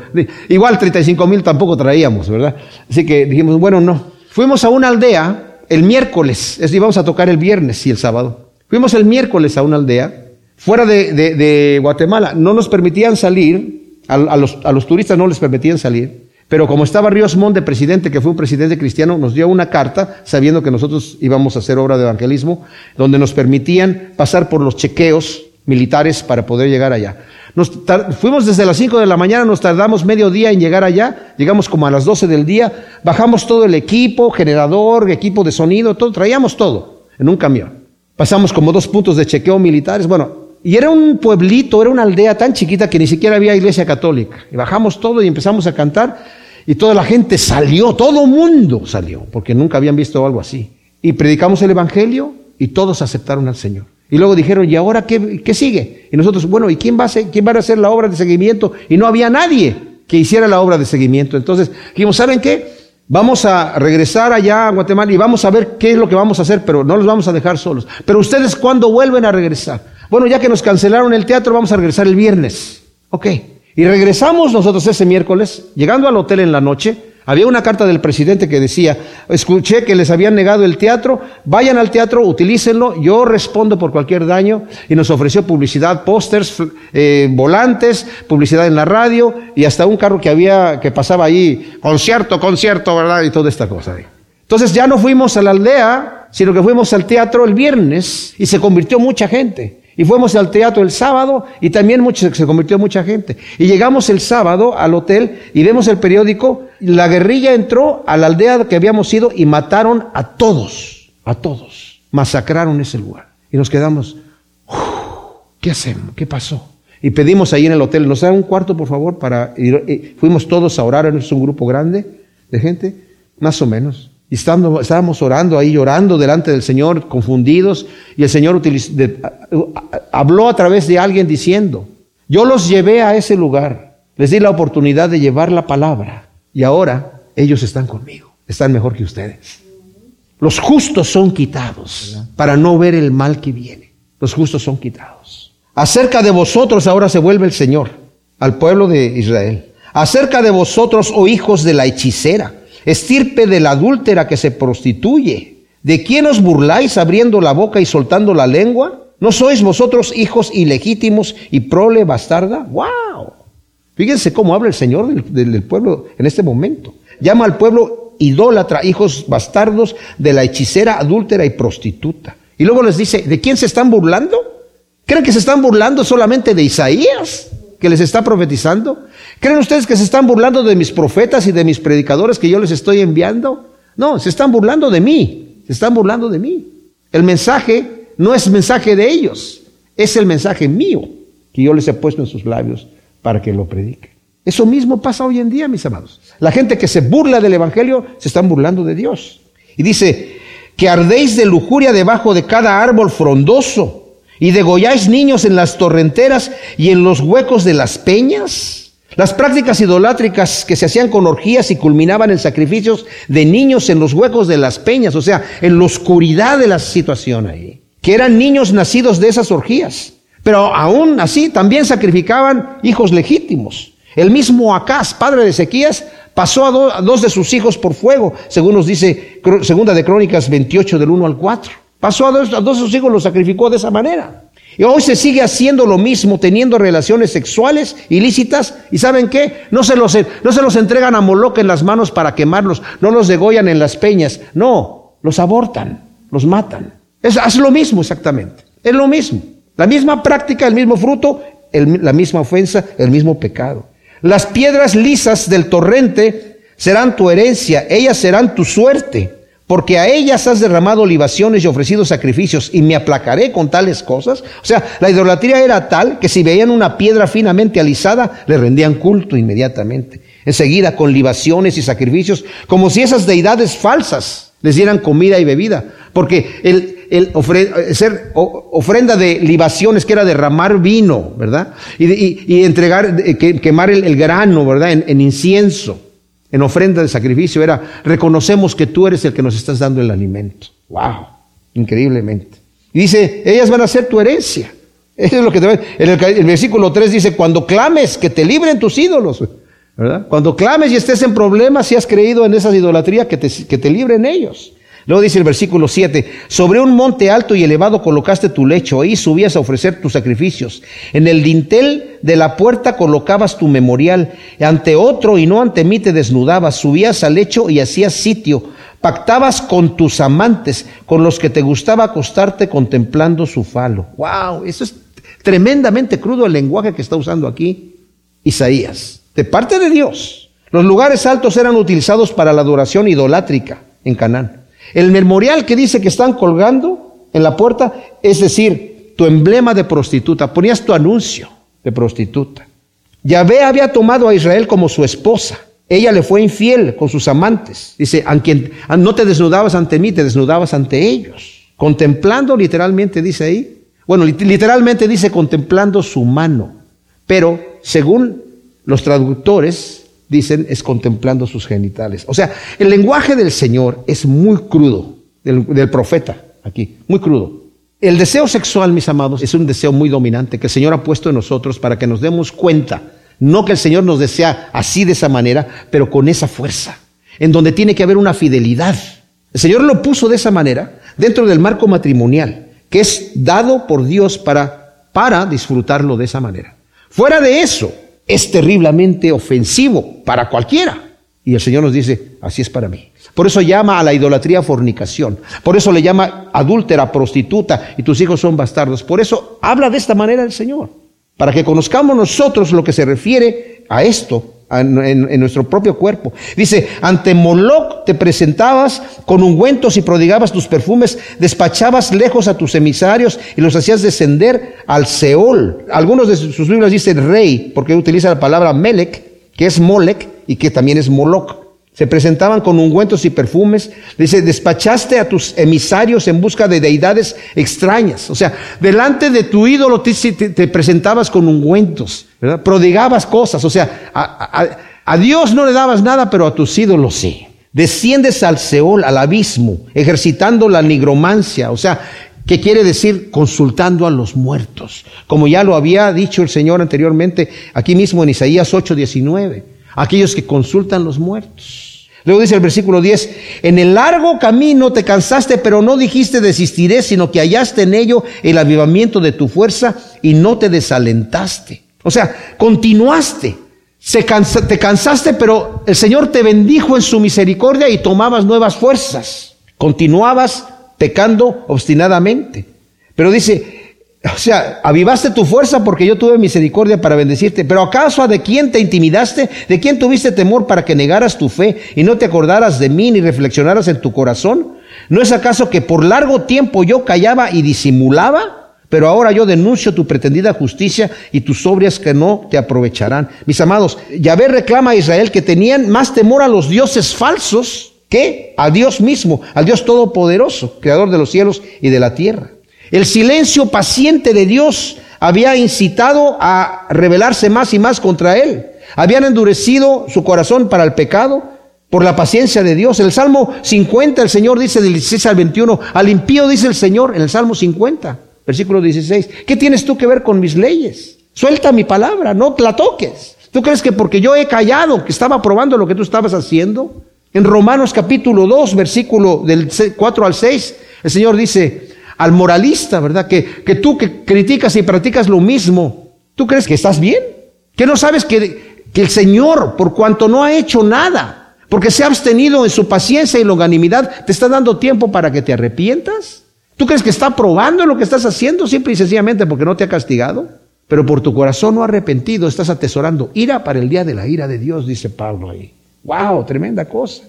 igual 35 mil tampoco traíamos, ¿verdad? Así que dijimos, bueno, no. Fuimos a una aldea el miércoles, es íbamos a tocar el viernes y el sábado. Fuimos el miércoles a una aldea, fuera de, Guatemala, no nos permitían salir, a, los, turistas no les permitían salir, pero como estaba Ríos Montt de presidente, que fue un presidente cristiano, nos dio una carta, sabiendo que nosotros íbamos a hacer obra de evangelismo, donde nos permitían pasar por los chequeos militares para poder llegar allá. Fuimos desde las 5 de la mañana, nos tardamos medio día en llegar allá, llegamos como a las 12 del día, bajamos todo el equipo, generador, equipo de sonido, todo, traíamos todo en un camión. Pasamos como dos puntos de chequeo militares, bueno, y era un pueblito, era una aldea tan chiquita que ni siquiera había iglesia católica. Y bajamos todo y empezamos a cantar y toda la gente salió, todo mundo salió, porque nunca habían visto algo así. Y predicamos el Evangelio y todos aceptaron al Señor. Y luego dijeron, ¿y ahora qué, sigue? Y nosotros, bueno, ¿y quién va, a hacer, quién va a hacer la obra de seguimiento? Y no había nadie que hiciera la obra de seguimiento. Entonces dijimos, ¿saben qué? Vamos a regresar allá a Guatemala y vamos a ver qué es lo que vamos a hacer, pero no los vamos a dejar solos. Pero ustedes, ¿cuándo vuelven a regresar? Bueno, ya que nos cancelaron el teatro, vamos a regresar el viernes. Ok. Y regresamos nosotros ese miércoles, llegando al hotel en la noche, había una carta del presidente que decía, escuché que les habían negado el teatro, vayan al teatro, utilícenlo, yo respondo por cualquier daño. Y nos ofreció publicidad, pósters, eh, volantes, publicidad en la radio y hasta un carro que había, que pasaba ahí, concierto, concierto, ¿verdad? Y toda esta cosa. Entonces ya no fuimos a la aldea, sino que fuimos al teatro el viernes y se convirtió mucha gente. Y fuimos al teatro el sábado y también mucho, se convirtió mucha gente. Y llegamos el sábado al hotel y vemos el periódico. La guerrilla entró a la aldea que habíamos ido y mataron a todos, a todos. Masacraron ese lugar. Y nos quedamos, ¿qué hacemos? ¿Qué pasó? Y pedimos ahí en el hotel, nos dan un cuarto por favor para ir. Fuimos todos a orar, es un grupo grande de gente, más o menos. Y estábamos orando ahí, llorando delante del Señor, confundidos, y el Señor habló a través de alguien diciendo, yo los llevé a ese lugar, les di la oportunidad de llevar la palabra, y ahora ellos están conmigo, están mejor que ustedes. Los justos son quitados para no ver el mal que viene. Los justos son quitados. Acerca de vosotros ahora se vuelve el Señor al pueblo de Israel. Acerca de vosotros, oh hijos de la hechicera estirpe de la adúltera que se prostituye. ¿De quién os burláis abriendo la boca y soltando la lengua? ¿No sois vosotros hijos ilegítimos y prole bastarda? ¡Wow! Fíjense cómo habla el Señor del, pueblo en este momento. Llama al pueblo idólatra, hijos bastardos de la hechicera, adúltera y prostituta. Y luego les dice, ¿de quién se están burlando? ¿Creen que se están burlando solamente de Isaías? Que les está profetizando? ¿Creen ustedes que se están burlando de mis profetas y de mis predicadores que yo les estoy enviando? No, se están burlando de mí, se están burlando de mí. El mensaje no es mensaje de ellos, es el mensaje mío que yo les he puesto en sus labios para que lo prediquen. Eso mismo pasa hoy en día, mis amados. La gente que se burla del Evangelio se están burlando de Dios. Y dice, que ardéis de lujuria debajo de cada árbol frondoso y degolláis niños en las torrenteras y en los huecos de las peñas. Las prácticas idolátricas que se hacían con orgías y culminaban en sacrificios de niños en los huecos de las peñas, o sea, en la oscuridad de la situación ahí, que eran niños nacidos de esas orgías. Pero aún así también sacrificaban hijos legítimos. El mismo Acaz, padre de Ezequías, pasó a, dos de sus hijos por fuego, según nos dice Segunda de Crónicas 28 del 1 al 4. Pasó a dos, a dos sus hijos, los sacrificó de esa manera. Y hoy se sigue haciendo lo mismo, teniendo relaciones sexuales ilícitas. ¿Y saben qué? No se los, no se los entregan a Moloch en las manos para quemarlos, no los degollan en las peñas. No, los abortan, los matan. Es, es lo mismo exactamente. Es lo mismo. La misma práctica, el mismo fruto, la misma ofensa, el mismo pecado. Las piedras lisas del torrente serán tu herencia, ellas serán tu suerte, porque a ellas has derramado libaciones y ofrecido sacrificios, y me aplacaré con tales cosas. O sea, la idolatría era tal que si veían una piedra finamente alisada, le rendían culto inmediatamente. Enseguida con libaciones y sacrificios, como si esas deidades falsas les dieran comida y bebida. Porque el, el ser ofrenda de libaciones, que era derramar vino, ¿verdad? Y, entregar, quemar el, grano, ¿verdad? En, incienso, en ofrenda de sacrificio, era, reconocemos que tú eres el que nos estás dando el alimento. ¡Wow! Increíblemente. Y dice, ellas van a ser tu herencia. Eso es lo que te En el, versículo 3 dice, cuando clames, que te libren tus ídolos. ¿verdad? Cuando clames y estés en problemas, si has creído en esas idolatrías, que te, que te libren ellos. Luego dice el versículo 7, sobre un monte alto y elevado colocaste tu lecho, ahí subías a ofrecer tus sacrificios. En el dintel de la puerta colocabas tu memorial, ante otro y no ante mí te desnudabas, subías al lecho y hacías sitio, pactabas con tus amantes, con los que te gustaba acostarte contemplando su falo. Wow, eso es tremendamente crudo el lenguaje que está usando aquí Isaías, de parte de Dios. Los lugares altos eran utilizados para la adoración idolátrica en Canaán. El memorial que dice que están colgando en la puerta, es decir, tu emblema de prostituta, ponías tu anuncio de prostituta. Yahvé había tomado a Israel como su esposa. Ella le fue infiel con sus amantes. Dice, no te desnudabas ante mí, te desnudabas ante ellos. Contemplando literalmente, dice ahí. Bueno, literalmente dice contemplando su mano. Pero según los traductores, dicen, es contemplando sus genitales. O sea, el lenguaje del Señor es muy crudo, del, profeta aquí, muy crudo. El deseo sexual, mis amados, es un deseo muy dominante que el Señor ha puesto en nosotros para que nos demos cuenta. No que el Señor nos desea así de esa manera, pero con esa fuerza, en donde tiene que haber una fidelidad. El Señor lo puso de esa manera dentro del marco matrimonial, que es dado por Dios para, para disfrutarlo de esa manera. Fuera de eso, es terriblemente ofensivo para cualquiera. Y el Señor nos dice, así es para mí. Por eso llama a la idolatría fornicación. Por eso le llama adúltera, prostituta, y tus hijos son bastardos. Por eso habla de esta manera el Señor. Para que conozcamos nosotros lo que se refiere a esto en, nuestro propio cuerpo. Dice, ante Moloch te presentabas con ungüentos y prodigabas tus perfumes, despachabas lejos a tus emisarios y los hacías descender al Seol. Algunos de sus Biblias dicen rey, porque utiliza la palabra Melech, que es Molech y que también es Moloch. Se presentaban con ungüentos y perfumes. Dice, despachaste a tus emisarios en busca de deidades extrañas. O sea, delante de tu ídolo te, presentabas con ungüentos, prodigabas cosas. O sea, a, Dios no le dabas nada, pero a tus ídolos sí. Desciendes al Seol, al abismo, ejercitando la nigromancia. O sea, ¿Qué quiere decir consultando a los muertos? Como ya lo había dicho el Señor anteriormente, aquí mismo en Isaías 8:19, aquellos que consultan los muertos. Luego dice el versículo 10, en el largo camino te cansaste, pero no dijiste desistiré, sino que hallaste en ello el avivamiento de tu fuerza y no te desalentaste. O sea, continuaste. Se te cansaste, pero el Señor te bendijo en su misericordia y tomabas nuevas fuerzas. Continuabas pecando obstinadamente. Pero dice, o sea, avivaste tu fuerza porque yo tuve misericordia para bendecirte. Pero acaso de quién te intimidaste? ¿De quién tuviste temor para que negaras tu fe y no te acordaras de mí ni reflexionaras en tu corazón? ¿No es acaso que por largo tiempo yo callaba y disimulaba? Pero ahora yo denuncio tu pretendida justicia y tus sobrias que no te aprovecharán. Mis amados, Yahvé reclama a Israel que tenían más temor a los dioses falsos ¿Qué? A Dios mismo, al Dios Todopoderoso, Creador de los cielos y de la tierra. El silencio paciente de Dios había incitado a rebelarse más y más contra él. Habían endurecido su corazón para el pecado por la paciencia de Dios. El Salmo 50, el Señor dice del 16 al 21, al impío dice el Señor en el Salmo 50, versículo 16, ¿qué tienes tú que ver con mis leyes? Suelta mi palabra, no la toques. ¿Tú crees que porque yo he callado, que estaba probando lo que tú estabas haciendo? En Romanos capítulo 2, versículo del 4 al 6, el Señor dice al moralista, ¿verdad? Que, que tú que criticas y practicas lo mismo, ¿tú crees que estás bien? ¿Que no sabes que, el Señor, por cuanto no ha hecho nada, porque se ha abstenido en su paciencia y longanimidad, te está dando tiempo para que te arrepientas? ¿Tú crees que está probando lo que estás haciendo simple y sencillamente porque no te ha castigado? Pero por tu corazón no arrepentido estás atesorando ira para el día de la ira de Dios, dice Pablo ahí. ¡Wow! Tremenda cosa.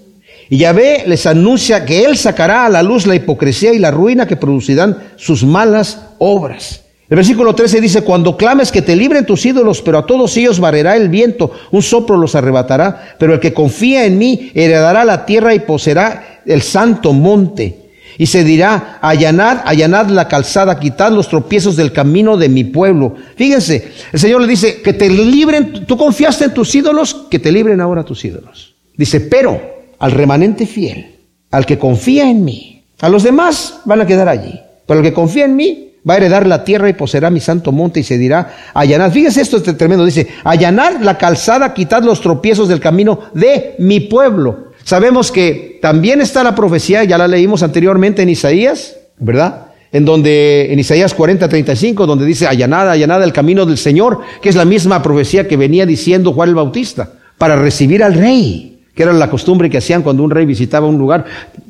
Y Yahvé les anuncia que Él sacará a la luz la hipocresía y la ruina que producirán sus malas obras. El versículo 13 dice, cuando clames que te libren tus ídolos, pero a todos ellos barrerá el viento, un soplo los arrebatará, pero el que confía en mí heredará la tierra y poseerá el santo monte. Y se dirá, allanad, allanad la calzada, quitad los tropiezos del camino de mi pueblo. Fíjense, el Señor le dice, que te libren, tú confiaste en tus ídolos, que te libren ahora tus ídolos. Dice, pero al remanente fiel, al que confía en mí, a los demás van a quedar allí, pero el que confía en mí va a heredar la tierra y poseerá mi santo monte y se dirá, allanad, fíjense esto es tremendo, dice, allanad la calzada, quitad los tropiezos del camino de mi pueblo. Sabemos que también está la profecía, ya la leímos anteriormente en Isaías, ¿verdad? En donde, en Isaías 40, 35, donde dice, allanada, allanada el camino del Señor, que es la misma profecía que venía diciendo Juan el Bautista, para recibir al rey, que era la costumbre que hacían cuando un rey visitaba un lugar,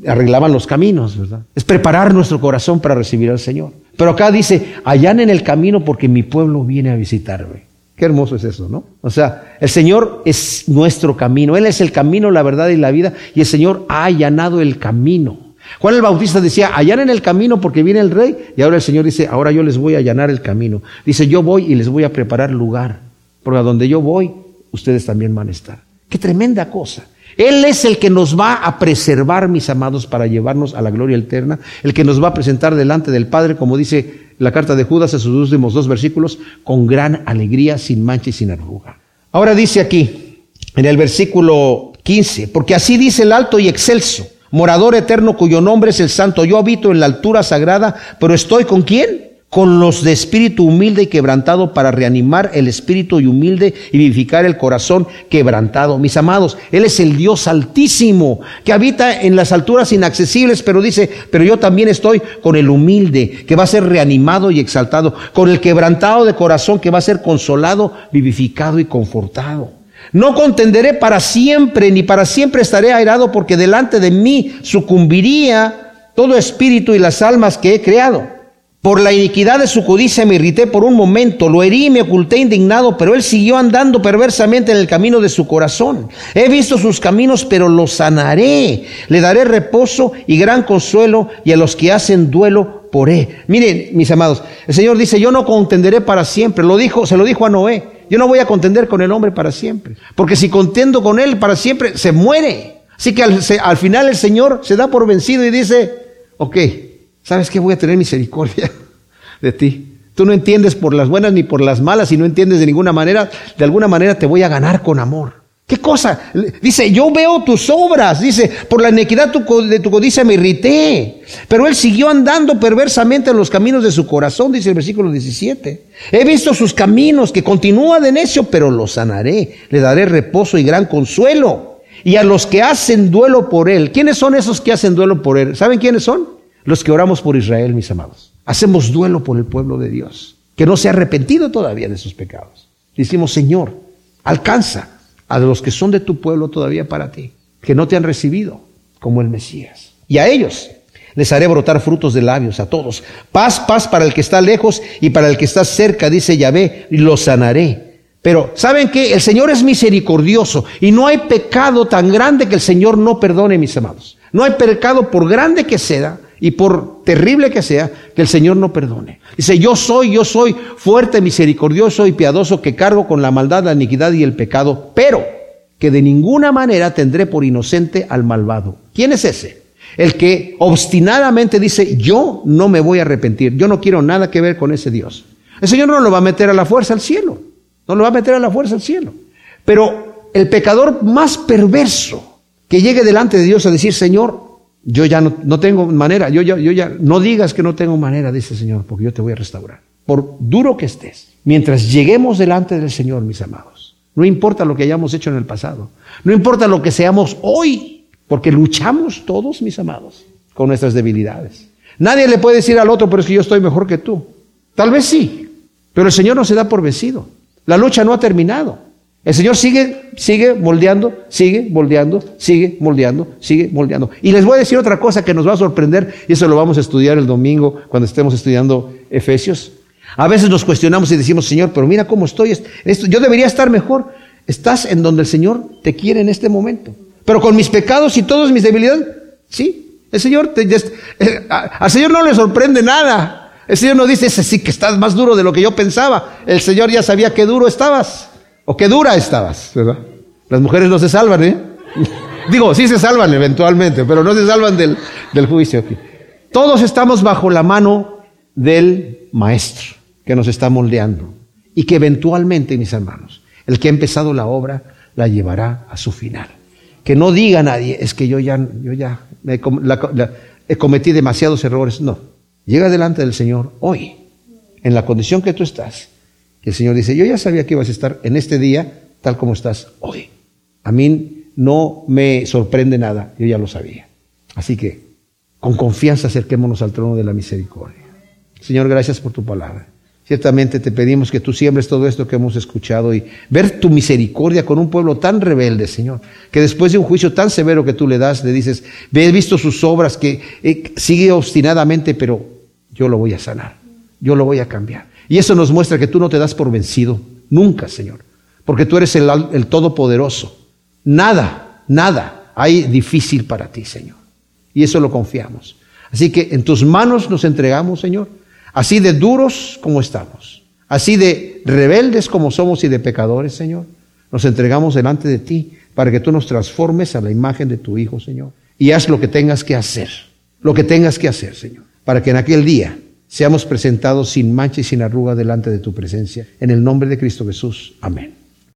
arreglaban los caminos, ¿verdad? Es preparar nuestro corazón para recibir al Señor. Pero acá dice, en el camino porque mi pueblo viene a visitarme. Qué hermoso es eso, ¿no? O sea, el Señor es nuestro camino. Él es el camino, la verdad y la vida. Y el Señor ha allanado el camino. Juan el Bautista decía, en el camino porque viene el rey. Y ahora el Señor dice, ahora yo les voy a allanar el camino. Dice, yo voy y les voy a preparar lugar. Porque a donde yo voy, ustedes también van a estar. Qué tremenda cosa. Él es el que nos va a preservar, mis amados, para llevarnos a la gloria eterna. El que nos va a presentar delante del Padre, como dice la carta de Judas en sus últimos dos versículos, con gran alegría, sin mancha y sin arruga. Ahora dice aquí, en el versículo 15, porque así dice el alto y excelso, morador eterno cuyo nombre es el santo. Yo habito en la altura sagrada, pero estoy con quién? Con los de espíritu humilde y quebrantado para reanimar el espíritu y humilde y vivificar el corazón quebrantado. Mis amados, Él es el Dios altísimo que habita en las alturas inaccesibles, pero dice, pero yo también estoy con el humilde que va a ser reanimado y exaltado, con el quebrantado de corazón que va a ser consolado, vivificado y confortado. No contenderé para siempre, ni para siempre estaré airado, porque delante de mí sucumbiría todo espíritu y las almas que he creado. Por la iniquidad de su codicia me irrité por un momento, lo herí y me oculté indignado, pero él siguió andando perversamente en el camino de su corazón. He visto sus caminos, pero los sanaré. Le daré reposo y gran consuelo y a los que hacen duelo por él. Miren, mis amados, el Señor dice, yo no contenderé para siempre. Lo dijo, se lo dijo a Noé. Yo no voy a contender con el hombre para siempre. Porque si contendo con él para siempre, se muere. Así que al, al final el Señor se da por vencido y dice, ok, ¿Sabes qué? Voy a tener misericordia de ti. Tú no entiendes por las buenas ni por las malas y no entiendes de ninguna manera. De alguna manera te voy a ganar con amor. ¿Qué cosa? Dice, yo veo tus obras. Dice, por la iniquidad de tu codicia me irrité. Pero él siguió andando perversamente en los caminos de su corazón, dice el versículo 17. He visto sus caminos, que continúa de necio, pero lo sanaré. Le daré reposo y gran consuelo. Y a los que hacen duelo por él. ¿Quiénes son esos que hacen duelo por él? ¿Saben quiénes son? Los que oramos por Israel, mis amados. Hacemos duelo por el pueblo de Dios, que no se ha arrepentido todavía de sus pecados. Decimos, Señor, alcanza a los que son de tu pueblo todavía para ti, que no te han recibido como el Mesías. Y a ellos les haré brotar frutos de labios, a todos. Paz, paz para el que está lejos y para el que está cerca, dice Yahvé, y los sanaré. Pero, ¿saben qué? El Señor es misericordioso y no hay pecado tan grande que el Señor no perdone, mis amados. No hay pecado por grande que sea y por terrible que sea, que el Señor no perdone. Dice, yo soy, yo soy fuerte, misericordioso y piadoso que cargo con la maldad, la iniquidad y el pecado, pero que de ninguna manera tendré por inocente al malvado. ¿Quién es ese? El que obstinadamente dice, yo no me voy a arrepentir, yo no quiero nada que ver con ese Dios. El Señor no lo va a meter a la fuerza al cielo, no lo va a meter a la fuerza al cielo. Pero el pecador más perverso que llegue delante de Dios a decir, Señor, yo ya no, tengo manera, yo ya, yo ya, no digas que no tengo manera, dice el Señor, porque yo te voy a restaurar. Por duro que estés, mientras lleguemos delante del Señor, mis amados, no importa lo que hayamos hecho en el pasado, no importa lo que seamos hoy, porque luchamos todos, mis amados, con nuestras debilidades. Nadie le puede decir al otro, pero es que yo estoy mejor que tú. Tal vez sí, pero el Señor no se da por vencido. La lucha no ha terminado. El Señor sigue, sigue moldeando, sigue moldeando, sigue moldeando, sigue moldeando. Y les voy a decir otra cosa que nos va a sorprender, y eso lo vamos a estudiar el domingo cuando estemos estudiando Efesios. A veces nos cuestionamos y decimos, Señor, pero mira cómo estoy, esto, yo debería estar mejor. Estás en donde el Señor te quiere en este momento. Pero con mis pecados y todas mis debilidades, sí, el Señor, te, eh, al Señor no le sorprende nada. El Señor no dice, ese sí que estás más duro de lo que yo pensaba. El Señor ya sabía qué duro estabas. O qué dura estabas, ¿verdad? Las mujeres no se salvan, ¿eh? Digo, sí se salvan eventualmente, pero no se salvan del, del juicio. Todos estamos bajo la mano del Maestro que nos está moldeando y que eventualmente, mis hermanos, el que ha empezado la obra la llevará a su final. Que no diga nadie, es que yo ya, yo ya me, he cometí demasiados errores. No, llega delante del Señor hoy, en la condición que tú estás, el Señor dice, yo ya sabía que ibas a estar en este día tal como estás hoy. A mí no me sorprende nada, yo ya lo sabía. Así que, con confianza acerquémonos al trono de la misericordia. Señor, gracias por tu palabra. Ciertamente te pedimos que tú siembres todo esto que hemos escuchado y ver tu misericordia con un pueblo tan rebelde, Señor, que después de un juicio tan severo que tú le das, le dices, he visto sus obras, que eh, sigue obstinadamente, pero yo lo voy a sanar, yo lo voy a cambiar. Y eso nos muestra que tú no te das por vencido, nunca, Señor, porque tú eres el, el Todopoderoso. Nada, nada hay difícil para ti, Señor. Y eso lo confiamos. Así que en tus manos nos entregamos, Señor, así de duros como estamos, así de rebeldes como somos y de pecadores, Señor. Nos entregamos delante de ti para que tú nos transformes a la imagen de tu Hijo, Señor. Y haz lo que tengas que hacer, lo que tengas que hacer, Señor, para que en aquel día seamos presentados sin mancha y sin arruga delante de tu presencia. En el nombre de Cristo Jesús. Amén.